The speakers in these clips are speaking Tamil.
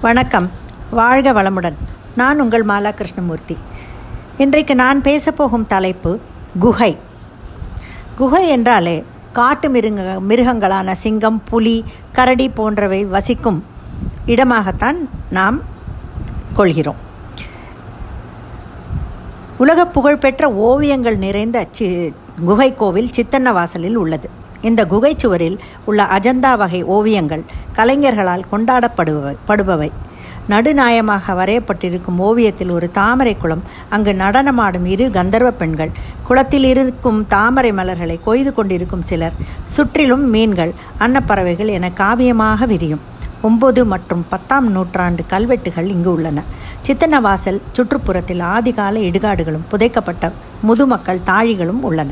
வணக்கம். வாழ்க வளமுடன். நான் உங்கள் மாலா கிருஷ்ணமூர்த்தி. இன்றைக்கு நான் பேசப்போகும் தலைப்பு குகை. குகை என்றாலே காட்டு மிருக மிருகங்களான சிங்கம் புலி கரடி போன்றவை வசிக்கும் இடமாகத்தான் நாம் கொள்கிறோம். உலக புகழ்பெற்ற ஓவியங்கள் நிறைந்த சி குகை கோவில் சித்தன்ன வாசலில் உள்ளது. இந்த குகை சுவரில் உள்ள அஜந்தா வகை ஓவியங்கள் கலைஞர்களால் கொண்டாடப்படுபவை படுபவை. நடுநாயமாக வரையப்பட்டிருக்கும் ஓவியத்தில் ஒரு தாமரை குளம் அங்கு நடனமாடும் இரு கந்தர்வ பெண்கள் குளத்தில் இருக்கும் தாமரை மலர்களை கொய்து கொண்டிருக்கும் சிலர் சுற்றிலும் மீன்கள் அன்னப்பறவைகள் என காவியமாக விரியும். ஒன்பது மற்றும் பத்தாம் நூற்றாண்டு கல்வெட்டுகள் இங்கு உள்ளன. சித்தன்னவாசல் சுற்றுப்புறத்தில் ஆதிகால இடுகாடுகளும் புதைக்கப்பட்ட முதுமக்கள் தாழிகளும் உள்ளன.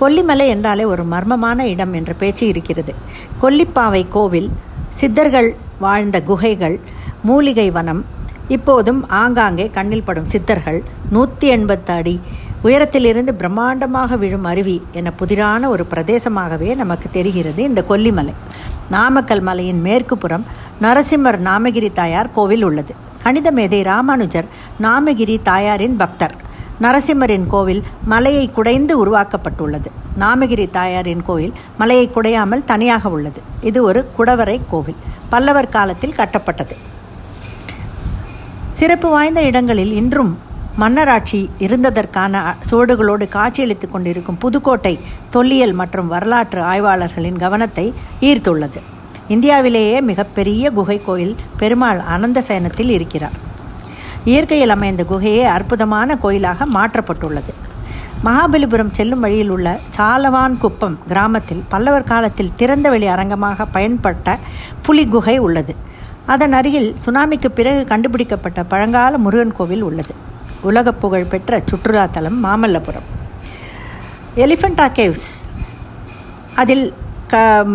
கொல்லிமலை என்றாலே ஒரு மர்மமான இடம் என்ற பேச்சு இருக்கிறது. கொல்லிப்பாவை கோவில் சித்தர்கள் வாழ்ந்த குகைகள் மூலிகை வனம் இப்போதும் ஆங்காங்கே கண்ணில் படும் சித்தர்கள் நூற்றி எண்பத்து அடி உயரத்திலிருந்து பிரம்மாண்டமாக விழும் அருவி என புதிரான ஒரு பிரதேசமாகவே நமக்கு தெரிகிறது இந்த கொல்லிமலை. நாமக்கல் மலையின் மேற்கு புறம் நரசிம்மர் நாமகிரி தாயார் கோவில் உள்ளது. கணித மேதை ராமானுஜர் நாமகிரி தாயாரின் பக்தர். நரசிம்மரின் கோவில் மலையை குடைந்து உருவாக்கப்பட்டுள்ளது. நாமகிரி தாயாரின் கோவில் மலையை குடையாமல் தனியாக உள்ளது. இது ஒரு குடவரை கோவில். பல்லவர் காலத்தில் கட்டப்பட்டது. சிறப்பு வாய்ந்த இடங்களில் இன்றும் மன்னராட்சி இருந்ததற்கான சுவடுகளோடு காட்சியளித்துக் கொண்டிருக்கும் புதுக்கோட்டை தொல்லியல் மற்றும் வரலாற்று ஆய்வாளர்களின் கவனத்தை ஈர்த்துள்ளது. இந்தியாவிலேயே மிகப்பெரிய குகை கோயில் பெருமாள் அனந்த சயனத்தில் இருக்கிறார். இயற்கையில் அமைந்த குகையே அற்புதமான கோயிலாக மாற்றப்பட்டுள்ளது. மகாபலிபுரம் செல்லும் வழியில் உள்ள சாலவான் குப்பம் கிராமத்தில் பல்லவர் காலத்தில் திறந்தவெளி அரங்கமாக பயன்பட்ட புலி குகை உள்ளது. அதன் அருகில் சுனாமிக்கு பிறகு கண்டுபிடிக்கப்பட்ட பழங்கால முருகன் கோவில் உள்ளது. உலக புகழ் பெற்ற சுற்றுலாத்தலம் மாமல்லபுரம். எலிஃபண்டா கேவ்ஸ் அதில் க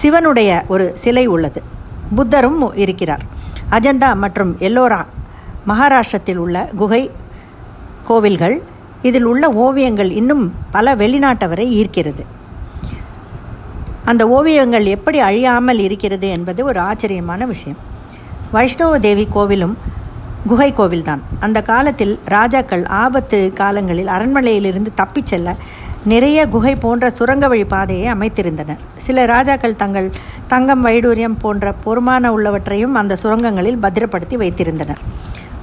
சிவனுடைய ஒரு சிலை உள்ளது. புத்தரும் இருக்கிறார். அஜந்தா மற்றும் எல்லோரா மகாராஷ்டிரத்தில் உள்ள குகை கோவில்கள் இதில் உள்ள ஓவியங்கள் இன்னும் பல வெளிநாட்டவரை ஈர்க்கிறது. அந்த ஓவியங்கள் எப்படி அழியாமல் இருக்கிறது என்பது ஒரு ஆச்சரியமான விஷயம். வைஷ்ணவ தேவி கோவிலும் குகை கோவில்தான். அந்த காலத்தில் ராஜாக்கள் ஆபத்து காலங்களில் அரண்மனையிலிருந்து தப்பிச் செல்ல நிறைய குகை போன்ற சுரங்க வழி பாதையை அமைத்திருந்தனர். சில ராஜாக்கள் தங்கள் தங்கம் வைடூரியம் போன்ற பொறுமான உள்ளவற்றையும் அந்த சுரங்கங்களில் பத்திரப்படுத்தி வைத்திருந்தனர்.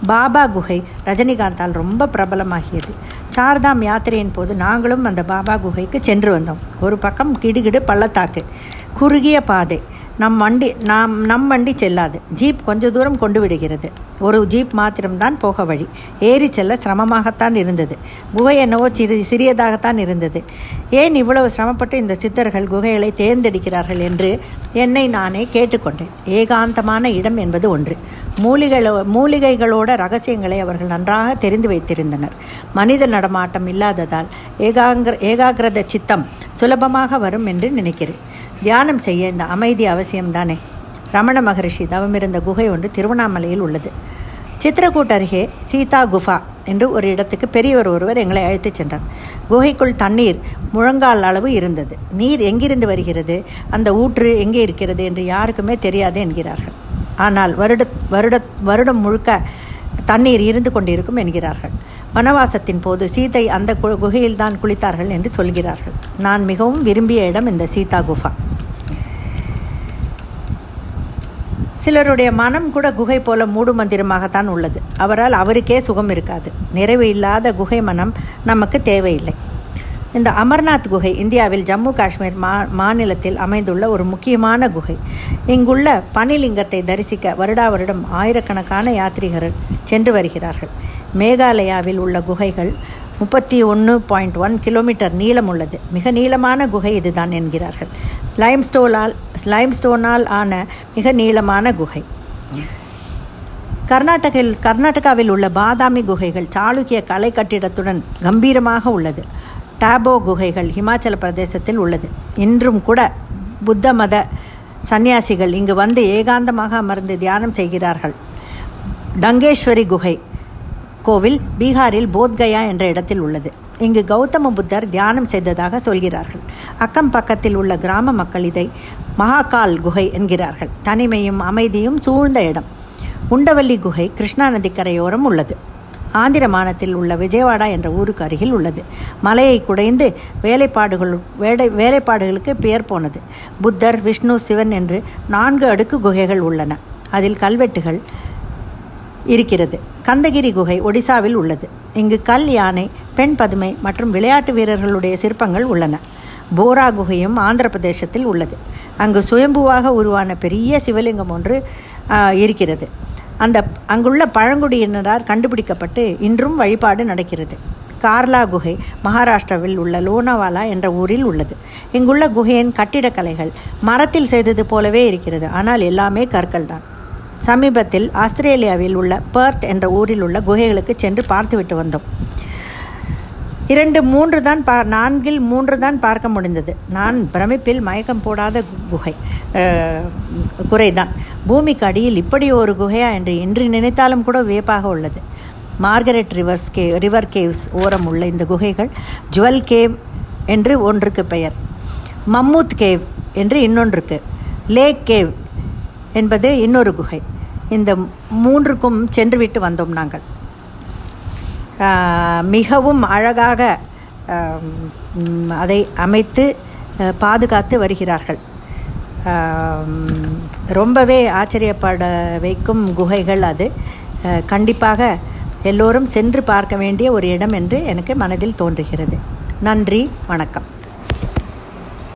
பாபா குகை ரஜினிகாந்தால் ரொம்ப பிரபலமாகியது. சார்தாம் யாத்திரையின் போது நாங்களும் அந்த பாபா குகைக்கு சென்று வந்தோம். ஒரு பக்கம் கிடுகிடு பள்ளத்தாக்கு குறுகிய பாதை நம் வண்டி நாம் நம் வண்டி செல்லாது. ஜீப் கொஞ்ச தூரம் கொண்டு விடுகிறது. ஒரு ஜீப் மாத்திரம்தான் போக வழி. ஏறி செல்ல சிரமமாகத்தான் இருந்தது. குகை என்னவோ சிறு சிறியதாகத்தான் இருந்தது. ஏன் இவ்வளவு சிரமப்பட்டு இந்த சித்தர்கள் குகைகளை தேர்ந்தெடுக்கிறார்கள் என்று என்னை நானே கேட்டுக்கொண்டேன். ஏகாந்தமான இடம் என்பது ஒன்று. மூலிகளோ மூலிகைகளோட ரகசியங்களை அவர்கள் நன்றாக தெரிந்து வைத்திருந்தனர். மனித நடமாட்டம் இல்லாததால் ஏகாங்கிர ஏகாகிரத சித்தம் சுலபமாக வரும் என்று நினைக்கிறேன். தியானம் செய்ய இந்த அமைதி அவசியம்தானே? ரமண மகரிஷி தவமிருந்த குகை ஒன்று திருவண்ணாமலையில் உள்ளது. சித்திரக்கூட் அருகே சீதா குஃபா என்று ஒரு இடத்துக்கு பெரியவர் ஒருவர் எங்களை அழைத்துச் சென்றார். குகைக்குள் தண்ணீர் முழங்கால் அளவு இருந்தது. நீர் எங்கிருந்து வருகிறது? அந்த ஊற்று எங்கே இருக்கிறது என்று யாருக்குமே தெரியாது என்கிறார்கள். ஆனால் வருட வருட வருடம் முழுக்க தண்ணீர் இருந்து கொண்டிருக்கும் என்கிறார்கள். வனவாசத்தின் போது சீதை அந்த குகையில்தான் குளித்தார்கள் என்று சொல்கிறார்கள். நான் மிகவும் விரும்பிய இடம் இந்த சீதா குஃபா. சிலருடைய மனம் கூட குகை போல மூடு மந்திரமாகத்தான் உள்ளது. அவரால் அவருக்கே சுகம் இருக்காது. நிறைவு இல்லாத குகை மனம் நமக்கு தேவையில்லை. இந்த அமர்நாத் குகை இந்தியாவில் ஜம்மு காஷ்மீர் மா மாநிலத்தில் அமைந்துள்ள ஒரு முக்கியமான குகை. இங்குள்ள பனிலிங்கத்தை தரிசிக்க வருடா வருடம் ஆயிரக்கணக்கான யாத்ரிகர்கள் சென்று வருகிறார்கள். மேகாலயாவில் உள்ள குகைகள் முப்பத்தி ஒன்று பாயிண்ட் ஒன் கிலோமீட்டர் நீளம் உள்ளது. மிக நீளமான குகை இதுதான் என்கிறார்கள். லைம்ஸ்டோனால் லைம்ஸ்டோனால் ஆன மிக நீளமான குகை. கர்நாடகில் கர்நாடகாவில் உள்ள பாதாமி குகைகள் சாளுக்கிய கலை கட்டிடத்துடன் கம்பீரமாக உள்ளது. டாபோ குகைகள் ஹிமாச்சல பிரதேசத்தில் உள்ளது. இன்றும் கூட புத்த மத சந்நியாசிகள் இங்கு வந்து ஏகாந்தமாக அமர்ந்து தியானம் செய்கிறார்கள். டங்கேஸ்வரி குகை கோவில் பீகாரில் போத்கயா என்ற இடத்தில் உள்ளது. இங்கு கௌதம புத்தர் தியானம் செய்ததாக சொல்கிறார்கள். அக்கம் பக்கத்தில் உள்ள கிராம மக்கள் இதை மகாகால் குகை என்கிறார்கள். தனிமையும் அமைதியும் சூழ்ந்த இடம். உண்டவல்லி குகை கிருஷ்ணா நதிக்கரையோரம் உள்ளது. ஆந்திர மாநிலத்தில் உள்ள விஜயவாடா என்ற ஊருக்கு அருகில் உள்ளது. மலையை குடைந்து வேலைப்பாடுகள் வேலை வேலைப்பாடுகளுக்கு பெயர் போனது. புத்தர் விஷ்ணு சிவன் என்று நான்கு அடுக்கு குகைகள் உள்ளன. அதில் கல்வெட்டுகள் இருக்கிறது. கந்தகிரி குகை ஒடிசாவில் உள்ளது. இங்கு கல் யானை பெண் பதுமை மற்றும் விளையாட்டு வீரர்களுடைய சிற்பங்கள் உள்ளன. போரா குகையும் ஆந்திர பிரதேசத்தில் உள்ளது. அங்கு சுயம்புவாக உருவான பெரிய சிவலிங்கம் ஒன்று இருக்கிறது. அந்த அங்குள்ள பழங்குடியினரால் கண்டுபிடிக்கப்பட்டு இன்றும் வழிபாடு நடக்கிறது. கார்லா குகை மகாராஷ்டிராவில் உள்ள லோனாவாலா என்ற ஊரில் உள்ளது. இங்குள்ள குகையின் கட்டிடக்கலைகள் மரத்தில் செய்தது போலவே இருக்கிறது. ஆனால் எல்லாமே கற்கள் தான். சமீபத்தில் ஆஸ்திரேலியாவில் உள்ள பர்த் என்ற ஊரில் உள்ள குகைகளுக்கு சென்று பார்த்துவிட்டு வந்தோம். இரண்டு மூன்று தான் பா நான்கில் மூன்று தான் பார்க்க முடிந்தது. நான் பிரமிப்பில் மயக்கம் போடாத குகை குறைதான். பூமிக்கு அடியில் இப்படி ஒரு குகையா என்று இன்று நினைத்தாலும் கூட வியப்பாக உள்ளது. மார்கரெட் ரிவர்ஸ் கே ரிவர் கேவ்ஸ் ஓரம் உள்ள இந்த குகைகள் ஜுவல் கேவ் என்று ஒன்றுக்கு பெயர். மம்மூத் கேவ் என்று இன்னொன்றுக்கு. லேக் கேவ் என்பது இன்னொரு குகை. இந்த மூன்றுக்கும் சென்று விட்டு வந்தோம் நாங்கள். மிகவும் அழகாக அதை அமைத்து பாதுகாத்து வருகிறார்கள். ரொம்பவே ஆச்சரியப்பட வைக்கும் குகைகள் அது. கண்டிப்பாக எல்லோரும் சென்று பார்க்க வேண்டிய ஒரு இடம் என்று எனக்கு மனதில் தோன்றுகிறது. நன்றி வணக்கம்.